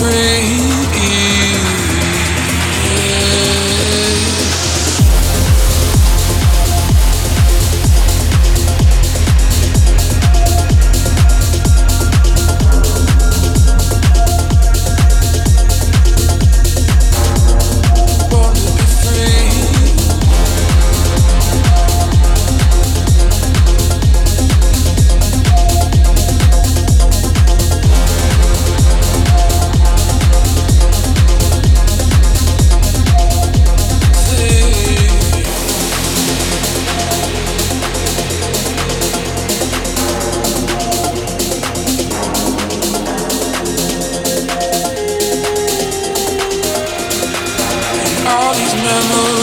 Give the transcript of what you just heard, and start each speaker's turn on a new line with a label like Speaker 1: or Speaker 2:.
Speaker 1: Free. There's